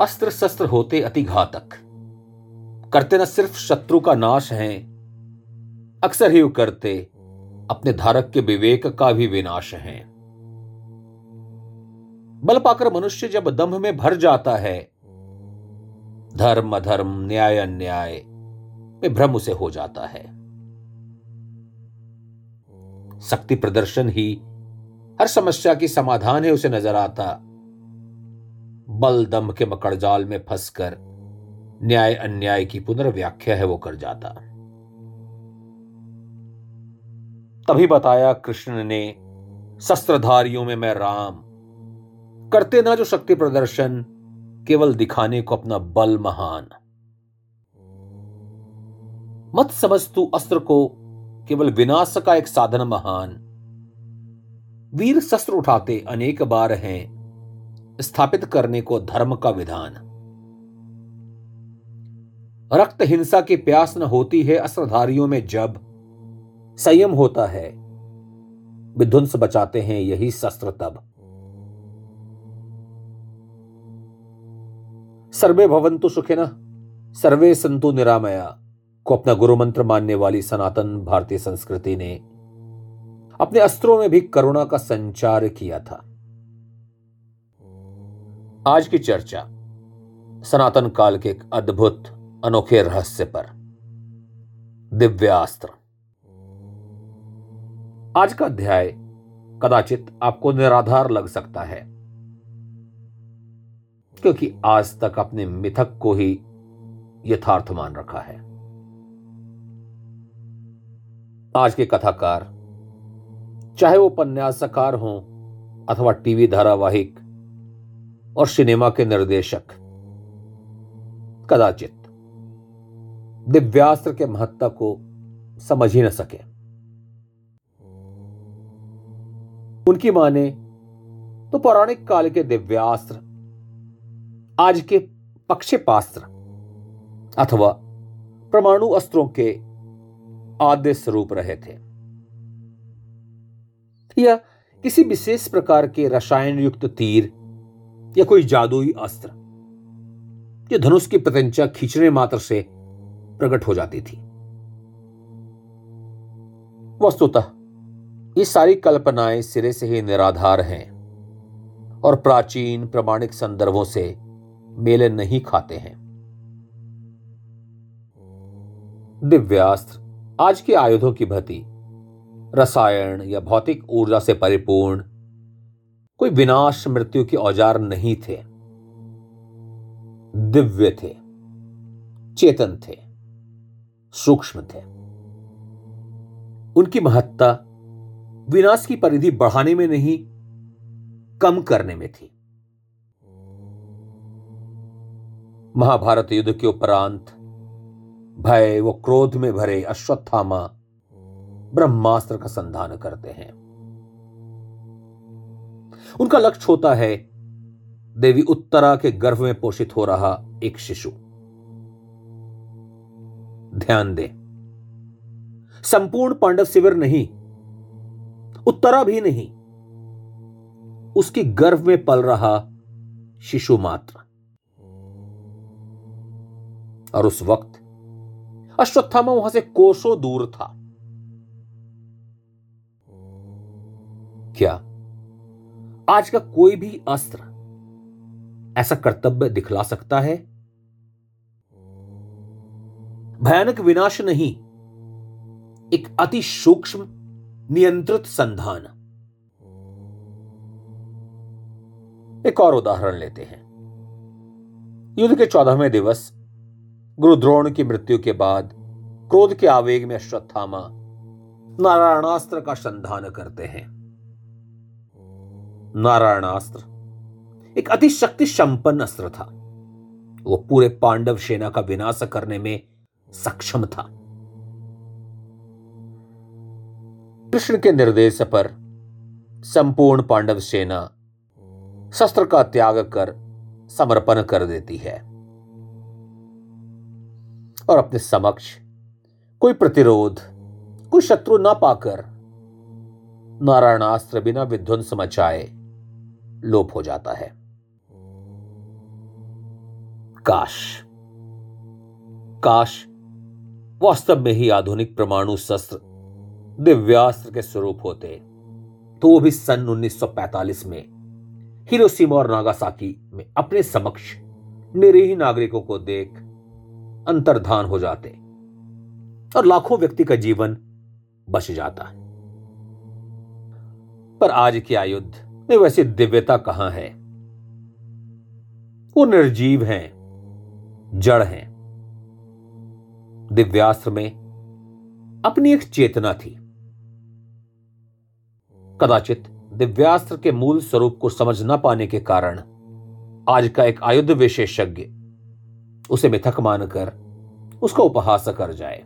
अस्त्र शस्त्र होते अति घातक। करते न सिर्फ़ शत्रु का नाश है, अक्सर ही करते अपने धारक के विवेक का भी विनाश है। बल पाकर मनुष्य जब दम्भ में भर जाता है, धर्म अधर्म, न्याय अन्याय में भ्रम उसे हो जाता है। शक्ति प्रदर्शन ही हर समस्या की समाधान है उसे नज़र आता। बल दम के मकड़जाल में फंसकर न्याय अन्याय की पुनर्व्याख्या है, वो कर जाता। तभी बताया कृष्ण ने, शस्त्रधारियों में मैं राम। करते ना जो शक्ति प्रदर्शन, केवल दिखाने को अपना बल महान। मत समझ तू अस्त्र को, केवल विनाश का एक साधन महान। वीर शस्त्र उठाते अनेक बार हैं स्थापित करने को धर्म का विधान। रक्त हिंसा की प्यास न होती है अस्त्रधारियों में जब संयम होता है, विध्वंस बचाते हैं यही शस्त्र तब। सर्वे भवंतु सुखिन, सर्वे संतु निरामया, को अपना गुरु मंत्र मानने वाली सनातन भारतीय संस्कृति ने अपने अस्त्रों में भी करुणा का संचार किया था। आज की चर्चा सनातन काल के एक अद्भुत, अनोखे रहस्य पर। दिव्यास्त्र। आज का अध्याय कदाचित आपको निराधार लग सकता है, क्योंकि आज तक अपने मिथक को ही यथार्थ मान रखा है। आज के कथाकार, चाहे वो उपन्यासकार हों अथवा टीवी धारावाहिक और सिनेमा के निर्देशक। कदाचित दिव्यास्त्र के महत्ता को समझ ही न सके। उनकी माने तो पौराणिक काल के दिव्यास्त्र, आज के पक्षपास्त्र अथवा परमाणु अस्त्रों के आद्य स्वरूप रहे थे। या किसी विशेष प्रकार के रसायन युक्त तीर या कोई जादुई अस्त्र। जो धनुष की प्रत्यंचा खींचने मात्र से प्रकट हो जाती थी। वस्तुतः ये सारी कल्पनाएँ सिरे से ही निराधार हैं और प्राचीन प्रमाणिक संदर्भों से मेले नहीं खाते हैं। दिव्यास्त्र, आज के आयुधों की भति रसायन या भौतिक ऊर्जा से परिपूर्ण कोई विनाश मृत्यु के औज़ार नहीं थे। दिव्य थे, चेतन थे, सूक्ष्म थे। उनकी महत्ता विनाश की परिधि बढ़ाने में नहीं, कम करने में थी। महाभारत युद्ध के उपरांत भय व क्रोध में भरे अश्वत्थामा ब्रह्मास्त्र का संधान करते हैं। उनका लक्ष्य होता है। देवी उत्तरा के गर्भ में पोषित हो रहा एक शिशु। ध्यान दें, संपूर्ण पांडव शिविर नहीं, उत्तरा भी नहीं, उसकी गर्भ में पल रहा शिशु मात्र। और उस वक्त अश्वत्थामा वहाँ से कोसों दूर था। क्या आज का कोई भी अस्त्र ऐसा कर्तव्य दिखला सकता है? भयानक विनाश नहीं, एक अति सूक्ष्म नियंत्रित संधान। एक और उदाहरण लेते हैं। युद्ध के चौदहवें दिवस गुरु द्रोण की मृत्यु के बाद, क्रोध के आवेग में अश्वत्थामा नारायणास्त्र का संधान करते हैं। नारायणास्त्र एक अति शक्ति संपन्न अस्त्र था। वो पूरे पांडव सेना का विनाश करने में सक्षम था। कृष्ण के निर्देश पर संपूर्ण पांडव सेना शस्त्र का त्याग कर समर्पण कर देती है। और अपने समक्ष कोई प्रतिरोध, कोई शत्रु ना पाकर नारायणास्त्र बिना विध्वंस मचाए लोप हो जाता है। काश। काश वास्तव में ही आधुनिक परमाणु शस्त्र दिव्यास्त्र के स्वरूप होते तो वो भी सन 1945 में हिरोशिमा और नागासाकी में अपने समक्ष निरीह नागरिकों को देख अंतर्धान हो जाते और लाखों व्यक्ति का जीवन बच जाता। पर आज के आयुद्ध में वैसी दिव्यता कहाँ है? वो निर्जीव हैं, जड़ हैं। दिव्यास्त्र में अपनी एक चेतना थी। कदाचित दिव्यास्त्र के मूल स्वरूप को समझ न पाने के कारण आज का एक आयुध विशेषज्ञ उसे मिथक मानकर उसका उपहास कर जाए।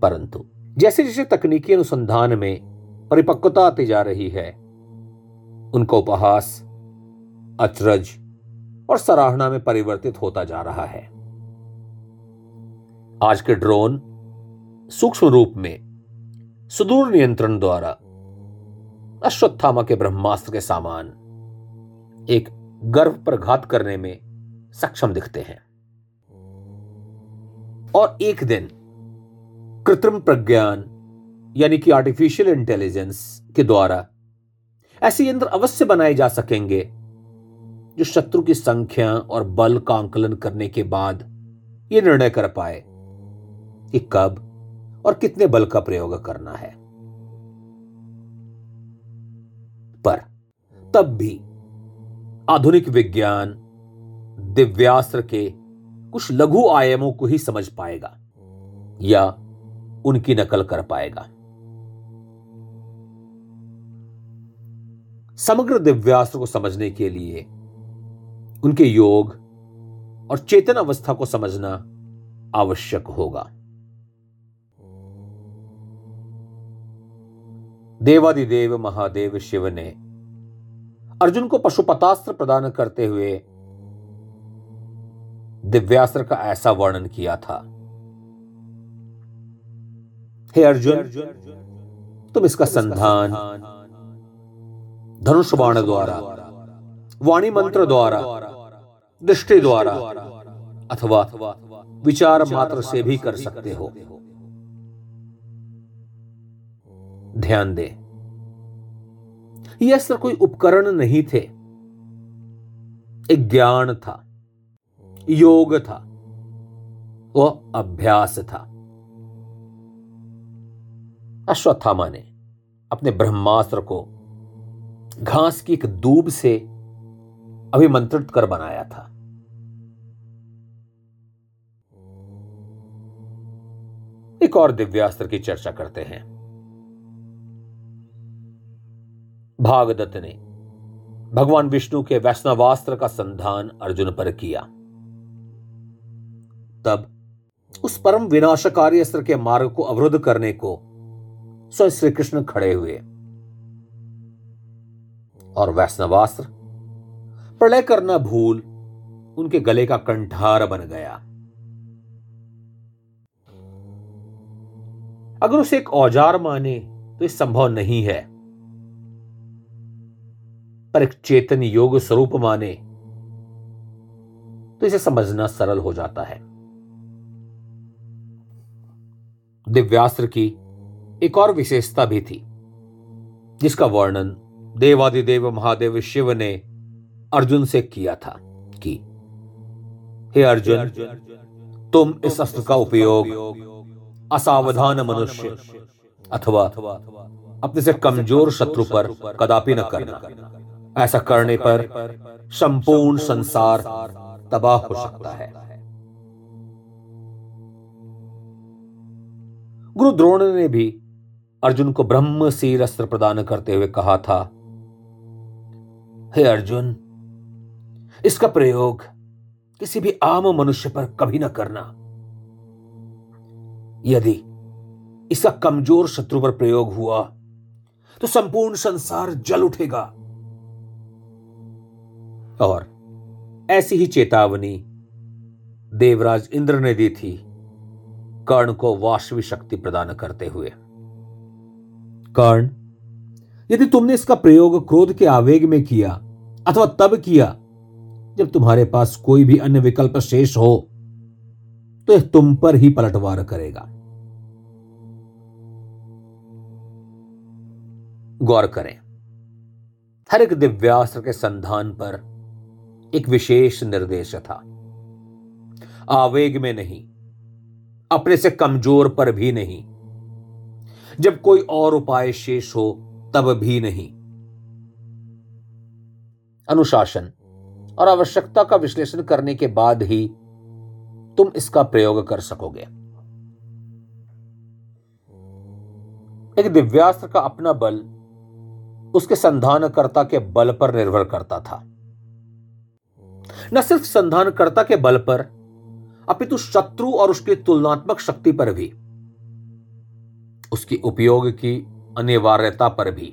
परंतु जैसे जैसे तकनीकी अनुसंधान में परिपक्वता आती जा रही है। उनका उपहास, अचरज और सराहना में परिवर्तित होता जा रहा है। आज के ड्रोन सूक्ष्म रूप में सुदूर नियंत्रण द्वारा अश्वत्थामा के ब्रह्मास्त्र के सामान एक गर्भ पर घात करने में सक्षम दिखते हैं। और एक दिन कृत्रिम प्रज्ञान यानी कि आर्टिफिशियल इंटेलिजेंस के द्वारा ऐसे यंत्र अवश्य बनाए जा सकेंगे जो शत्रु की संख्या और बल का आंकलन करने के बाद यह निर्णय कर पाए कि कब और कितने बल का प्रयोग करना है। पर तब भी आधुनिक विज्ञान दिव्यास्त्र के कुछ लघु आयामों को ही समझ पाएगा या उनकी नकल कर पाएगा। समग्र दिव्यास्त्र को समझने के लिए उनके योग और चेतन अवस्था को समझना आवश्यक होगा। देवादिदेव महादेव शिव ने अर्जुन को पशुपतास्त्र प्रदान करते हुए दिव्यास्त्र का ऐसा वर्णन किया था। हे अर्जुन तुम इसका संधान धनुष बाण द्वारा वाणी मंत्र द्वारा, दृष्टि द्वारा अथवा विचार मात्र से भी कर सकते हो। ध्यान दे। अस्त्र कोई उपकरण नहीं थे। एक ज्ञान था, योग था वह अभ्यास था। अश्वत्थामा ने अपने ब्रह्मास्त्र को घास की एक दूब से अभिमंत्रित कर बनाया था। एक और दिव्यास्त्र की चर्चा करते हैं। भागदत्त ने भगवान विष्णु के वैष्णवास्त्र का संधान अर्जुन पर किया। तब उस परम विनाशकारी अस्त्र के मार्ग को अवरुद्ध करने को स्वयं श्री कृष्ण खड़े हुए। और वैष्णवास्त्र। प्रलय करना भूल, उनके गले का कंठार बन गया। अगर उसे एक औज़ार माने तो यह संभव नहीं है। पर एक चेतन योग स्वरूप माने तो इसे समझना सरल हो जाता है। दिव्यास्त्र की एक और विशेषता भी थी, जिसका वर्णन देवादिदेव महादेव शिव ने अर्जुन से किया था कि, हे अर्जुन, तुम इस अस्त्र का उपयोग असावधान मनुष्य अथवा अपने से कमज़ोर शत्रु पर कदापि न करना। ऐसा करने पर संपूर्ण संसार तबाह हो सकता है। गुरु द्रोण ने भी अर्जुन को ब्रह्म सीर अस्त्र प्रदान करते हुए कहा था हे अर्जुन, इसका प्रयोग किसी भी आम मनुष्य पर कभी ना करना। यदि इसका कमज़ोर शत्रु पर प्रयोग हुआ तो संपूर्ण संसार जल उठेगा। और ऐसी ही चेतावनी देवराज इंद्र ने दी थी, कर्ण को वाशवी शक्ति प्रदान करते हुए। कर्ण यदि तुमने इसका प्रयोग क्रोध के आवेग में किया, अथवा तब किया, जब तुम्हारे पास कोई भी अन्य विकल्प शेष हो तो यह तुम पर ही पलटवार करेगा। गौर करें, हर एक दिव्यास्त्र के संधान पर एक विशेष निर्देश था। आवेग में नहीं, अपने से कमज़ोर पर भी नहीं। जब कोई और उपाय शेष हो तब भी नहीं। अनुशासन और आवश्यकता का विश्लेषण करने के बाद ही तुम इसका प्रयोग कर सकोगे। एक दिव्यास्त्र का अपना बल उसके संधानकर्ता के बल पर निर्भर करता था। न सिर्फ़ संधानकर्ता के बल पर, अपितु शत्रु और उसकी तुलनात्मक शक्ति पर भी। उसकी उपयोग की अनिवार्यता पर भी।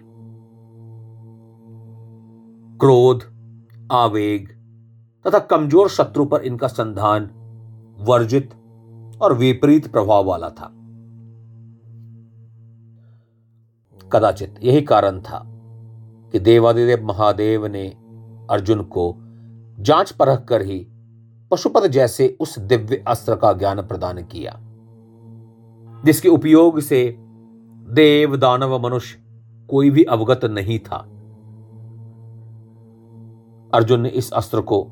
क्रोध, आवेग तथा कमज़ोर शत्रु पर इनका संधान वर्जित और विपरीत प्रभाव वाला था। कदाचित यही कारण था कि देवादिदेव महादेव ने अर्जुन को जाँच परख कर ही पशुपत जैसे उस दिव्य अस्त्र का ज्ञान प्रदान किया, जिसके उपयोग से देव दानव मनुष्य कोई भी अवगत नहीं था। अर्जुन ने इस अस्त्र को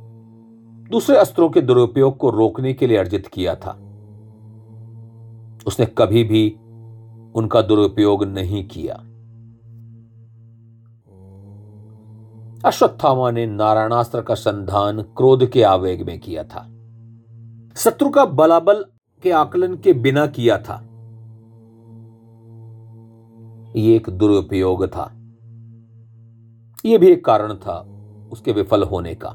दूसरे अस्त्रों के दुरुपयोग को रोकने के लिए अर्जित किया था। उसने कभी भी उनका दुरुपयोग नहीं किया। अश्वत्थामा ने नारायणास्त्र का संधान क्रोध के आवेग में किया था। शत्रु का बलाबल के आकलन के बिना किया था। यह एक दुरुपयोग था। यह भी एक कारण था उसके विफल होने का।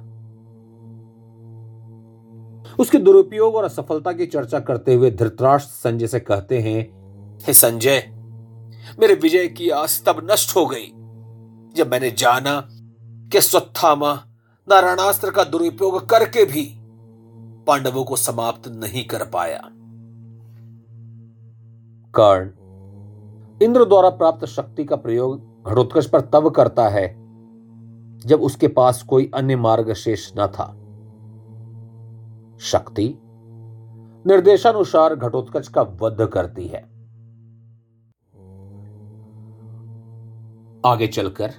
उसके दुरुपयोग और असफलता की चर्चा करते हुए धृतराष्ट्र संजय से कहते हैं, हे संजय, मेरे विजय की आस तब नष्ट हो गई जब मैंने जाना कि स्वत्थामा नारायणास्त्र का दुरुपयोग करके भी पांडवों को समाप्त नहीं कर पाया। कर्ण इंद्र द्वारा प्राप्त शक्ति का प्रयोग घटोत्कच पर तब करता है, जब उसके पास कोई अन्य मार्ग शेष न था। शक्ति निर्देशानुसार घटोत्कच का वध करती है। आगे चलकर,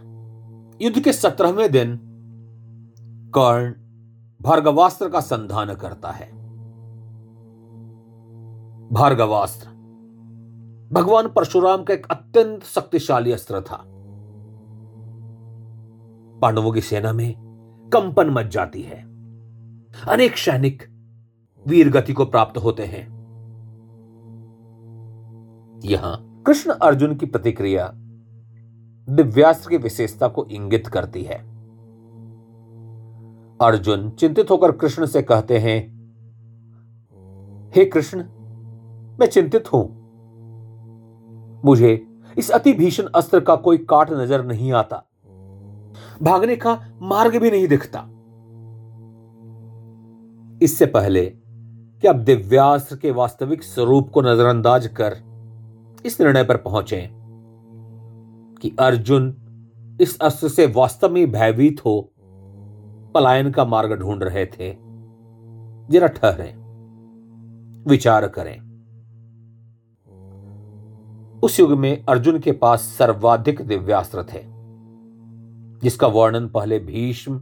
युद्ध के सत्रहवें दिन, कर्ण भार्गवास्त्र का संधान करता है। भार्गवास्त्र भगवान परशुराम का एक अत्यंत शक्तिशाली अस्त्र था। पांडवों की सेना में कंपन मच जाती है। अनेक सैनिक वीर गति को प्राप्त होते हैं। यहाँ कृष्ण अर्जुन की प्रतिक्रिया दिव्यास्त्र की विशेषता को इंगित करती है। अर्जुन चिंतित होकर कृष्ण से कहते हैं, हे कृष्ण, मैं चिंतित हूँ। मुझे इस अति भीषण अस्त्र का कोई काट नज़र नहीं आता। भागने का मार्ग भी नहीं दिखता। इससे पहले कि अब दिव्यास्त्र के वास्तविक स्वरूप को नजरअंदाज कर इस निर्णय पर पहुँचे कि अर्जुन इस अस्त्र से वास्तव में भयभीत हो, पलायन का मार्ग ढूंढ रहे थे। जरा ठहरें, विचार करें। उस युग में अर्जुन के पास सर्वाधिक दिव्यास्त्र थे, जिसका वर्णन पहले भीष्म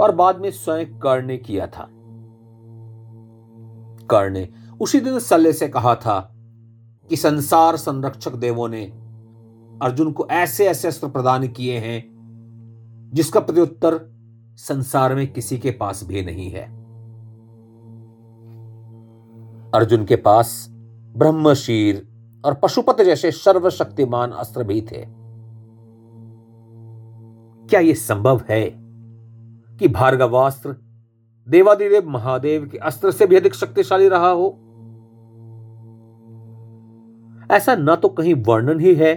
और बाद में स्वयं कर्ण ने किया था। कर्ण ने उसी दिन सल्ले से कहा था कि संसार संरक्षक देवों ने अर्जुन को ऐसे ऐसे अस्त्र प्रदान किए हैं, जिसका प्रत्युत्तर संसार में किसी के पास भी नहीं है। अर्जुन के पास ब्रह्मशीर और पशुपत जैसे सर्वशक्तिमान अस्त्र भी थे। क्या यह संभव है कि भार्गवास्त्र देवादिदेव महादेव के अस्त्र से भी अधिक शक्तिशाली रहा हो? ऐसा ना तो कहीं वर्णन ही है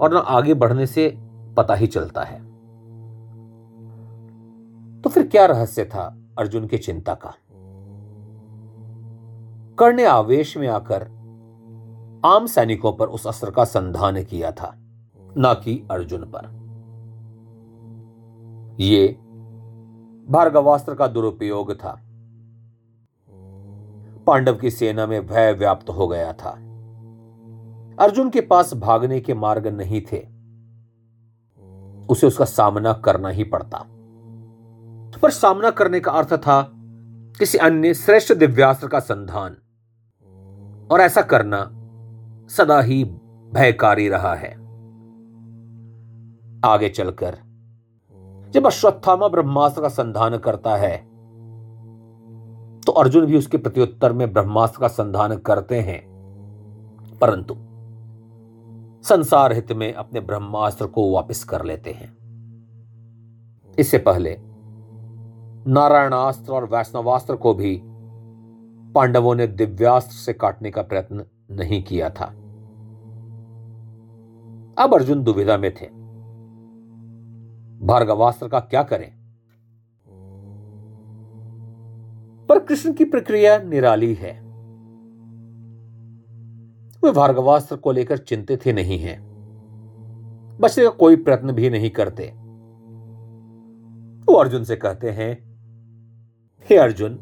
और ना आगे बढ़ने से पता ही चलता है। तो फिर क्या रहस्य था अर्जुन की चिंता का? कर्ण आवेश में आकर आम सैनिकों पर उस अस्त्र का संधान किया था, न कि अर्जुन पर। ये भार्गवास्त्र का दुरुपयोग था। पांडव की सेना में भय व्याप्त हो गया था। अर्जुन के पास भागने के मार्ग नहीं थे। उसे उसका सामना करना ही पड़ता। पर सामना करने का अर्थ था किसी अन्य श्रेष्ठ दिव्यास्त्र का संधान। और ऐसा करना सदा ही भयकारी रहा है। आगे चलकर, जब अश्वत्थामा ब्रह्मास्त्र का संधान करता है तो अर्जुन भी उसके प्रत्युत्तर में ब्रह्मास्त्र का संधान करते हैं। परंतु संसार हित में अपने ब्रह्मास्त्र को वापस कर लेते हैं। इससे पहले नारायणास्त्र और वैष्णवास्त्र को भी पांडवों ने दिव्यास्त्र से काटने का प्रयत्न नहीं किया था। अब अर्जुन दुविधा में थे। भार्गवास्त्र का क्या करें? पर कृष्ण की प्रक्रिया निराली है। वे भार्गवास्त्र को लेकर चिंतित ही नहीं है। बचने का कोई प्रयत्न भी नहीं करते। वो अर्जुन से कहते हैं, हे अर्जुन,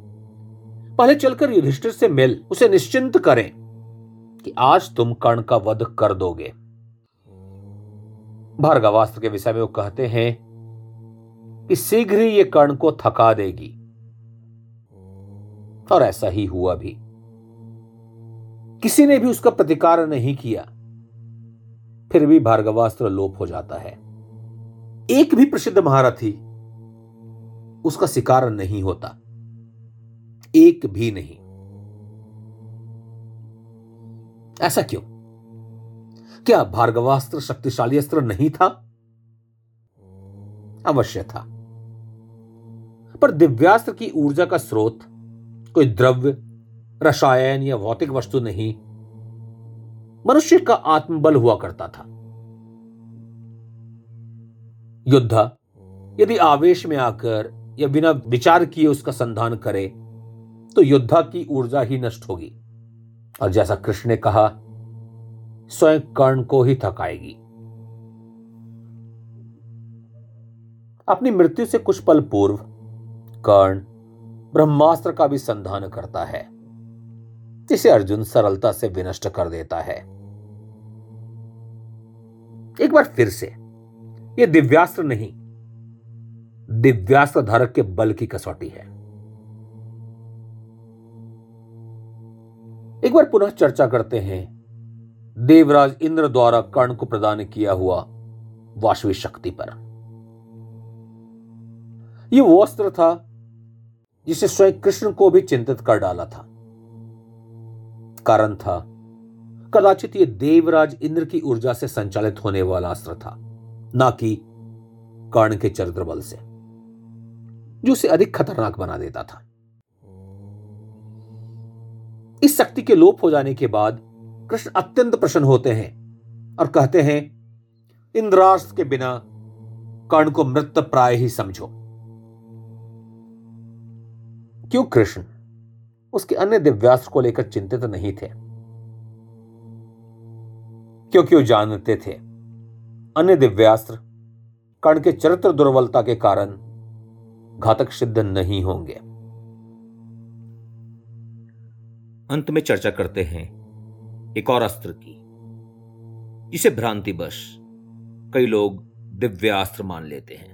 पहले चलकर युधिष्ठिर से मिल, उसे निश्चिंत करें। कि आज तुम कर्ण का वध कर दोगे। भार्गवास्त्र के विषय में वो कहते हैं कि शीघ्र ही ये कर्ण को थका देगी। और ऐसा ही हुआ भी। किसी ने भी उसका प्रतिकार नहीं किया, फिर भी भार्गवास्त्र लोप हो जाता है। एक भी प्रसिद्ध महारथी उसका शिकार नहीं होता। एक भी नहीं। ऐसा क्यों? क्या भार्गवास्त्र शक्तिशाली अस्त्र नहीं था? अवश्य था। पर दिव्यास्त्र की ऊर्जा का स्रोत, कोई द्रव्य, रसायन या भौतिक वस्तु नहीं। मनुष्य का आत्मबल हुआ करता था। युद्ध, यदि आवेश में आकर या बिना विचार किए उसका संधान करे तो योद्धा की ऊर्जा ही नष्ट होगी। और जैसा कृष्ण ने कहा, स्वयं कर्ण को ही थकाएगी अपनी मृत्यु से कुछ पल पूर्व, कर्ण ब्रह्मास्त्र का भी संधान करता है, जिसे अर्जुन सरलता से विनष्ट कर देता है। एक बार फिर से यह दिव्यास्त्र नहीं दिव्यास्त्र धारक के बल की कसौटी है। एक बार पुनः चर्चा करते हैं। देवराज इंद्र द्वारा कर्ण को प्रदान किया हुआ वाशवी शक्ति पर। यह वो अस्त्र था जिसे स्वयं कृष्ण को भी चिंतित कर डाला था। कारण था, कदाचित यह देवराज इंद्र की ऊर्जा से संचालित होने वाला अस्त्र था, ना कि कर्ण के चरित्र बल से, जो उसे अधिक खतरनाक बना देता था। इस शक्ति के लोप हो जाने के बाद कृष्ण अत्यंत प्रसन्न होते हैं और कहते हैं इंद्रास्त्र के बिना कर्ण को मृत प्राय ही समझो। क्यों कृष्ण? उसके अन्य दिव्यास्त्र को लेकर चिंतित नहीं थे। क्योंकि वो जानते थे? अन्य दिव्यास्त्र कर्ण के चरित्र दुर्बलता के कारण घातक सिद्ध नहीं होंगे। अंत में चर्चा करते हैं एक और अस्त्र की। जिसे भ्रांतिवश कई लोग दिव्यास्त्र मान लेते हैं।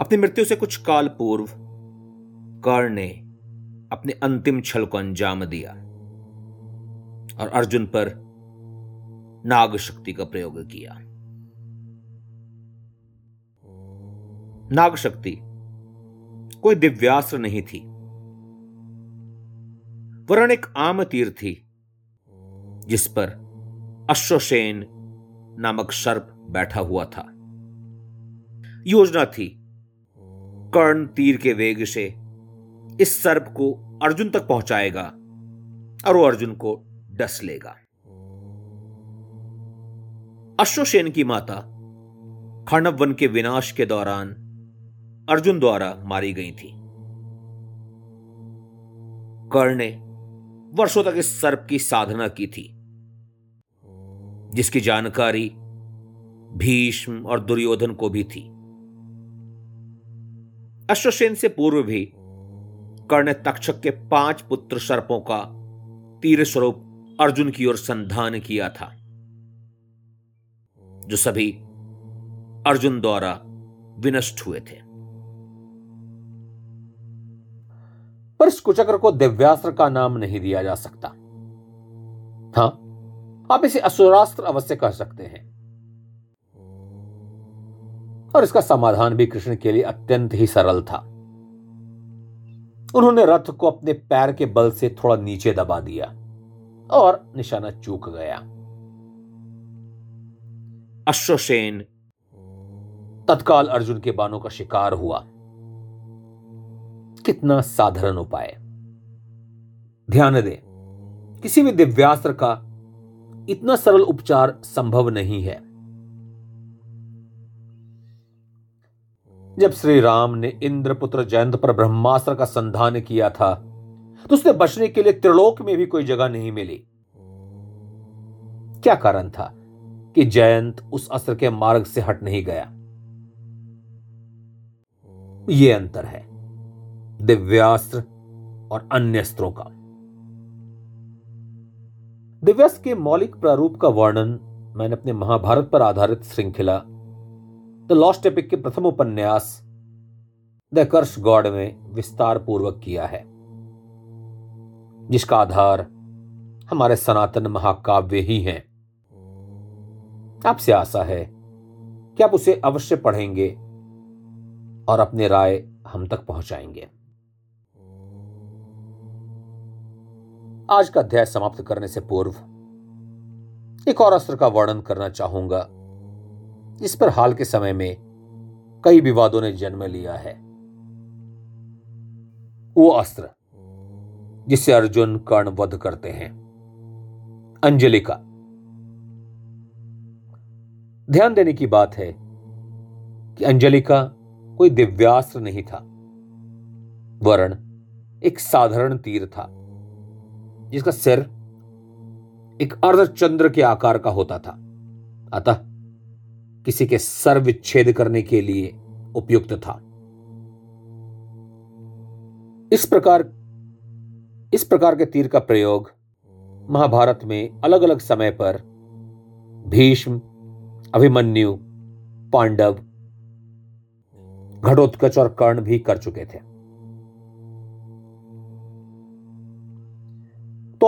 अपनी मृत्यु से कुछ काल पूर्व, कर्ण ने अपने अंतिम छल को अंजाम दिया और अर्जुन पर नाग शक्ति का प्रयोग किया। नाग शक्ति कोई दिव्यास्त्र नहीं थी। वरण एक आम तीर थी जिस पर अश्वसेन नामक सर्प बैठा हुआ था। योजना थी, कर्ण तीर के वेग से इस सर्प को अर्जुन तक पहुंचाएगा और वो अर्जुन को डस लेगा। अश्वसेन की माता खांडव वन के विनाश के दौरान अर्जुन द्वारा मारी गई थी। कर्ण ने वर्षों तक इस सर्प की साधना की थी, जिसकी जानकारी भीष्म और दुर्योधन को भी थी। अश्वसेन से पूर्व भी कर्ण तक्षक के पाँच पुत्र सर्पों का तीर स्वरूप अर्जुन की ओर संधान किया था, जो सभी अर्जुन द्वारा विनष्ट हुए थे। पर इस कुचक्र को दिव्यास्त्र का नाम नहीं दिया जा सकता। हाँ आप इसे असुरास्त्र अवश्य कह सकते हैं। और इसका समाधान भी कृष्ण के लिए अत्यंत ही सरल था। उन्होंने रथ को अपने पैर के बल से थोड़ा नीचे दबा दिया और निशाना चूक गया। अश्वसेन। तत्काल अर्जुन के बाणों का शिकार हुआ। कितना साधारण उपाय ध्यान दे, किसी भी दिव्यास्त्र का इतना सरल उपचार संभव नहीं है। जब श्री राम ने इंद्रपुत्र जयंत पर ब्रह्मास्त्र का संधान किया था तो उसने बचने के लिए त्रिलोक में भी कोई जगह नहीं मिली। क्या कारण था कि जयंत उस अस्त्र के मार्ग से हट नहीं गया? यह अंतर है। दिव्यास्त्र और अन्य अस्त्रों का। दिव्यास्त्र के मौलिक प्रारूप का वर्णन मैंने अपने महाभारत पर आधारित श्रृंखला, द लॉस्ट एपिक के प्रथम उपन्यास, द कर्ष गॉड में विस्तार पूर्वक किया है, जिसका आधार हमारे सनातन महाकाव्य ही हैं। आपसे आशा है कि आप उसे अवश्य पढ़ेंगे और अपने राय हम तक पहुंचाएँगे। आज का अध्याय समाप्त करने से पूर्व, एक और अस्त्र का वर्णन करना चाहूँगा। इस पर हाल के समय में कई विवादों ने जन्म लिया है। वो अस्त्र, जिसे अर्जुन कर्ण वध करते हैं अंजलि का ध्यान देने की बात है कि अंजलि का कोई दिव्यास्त्र नहीं था। वर्ण एक साधारण तीर था। जिसका सिर एक अर्धचंद्र के आकार का होता था। अतः किसी के सर विच्छेद करने के लिए उपयुक्त था। इस प्रकार इस प्रकार के तीर का प्रयोग महाभारत में अलग अलग समय पर भीष्म, अभिमन्यु, पांडव, घटोत्कच और कर्ण भी कर चुके थे।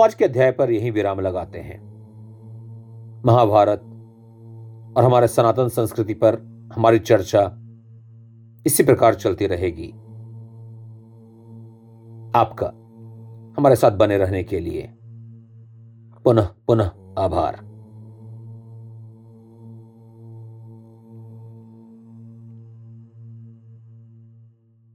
आज के अध्याय पर यही विराम लगाते हैं। महाभारत और हमारे सनातन संस्कृति पर हमारी चर्चा इसी प्रकार चलती रहेगी। आपका, हमारे साथ बने रहने के लिए पुनः पुनः आभार।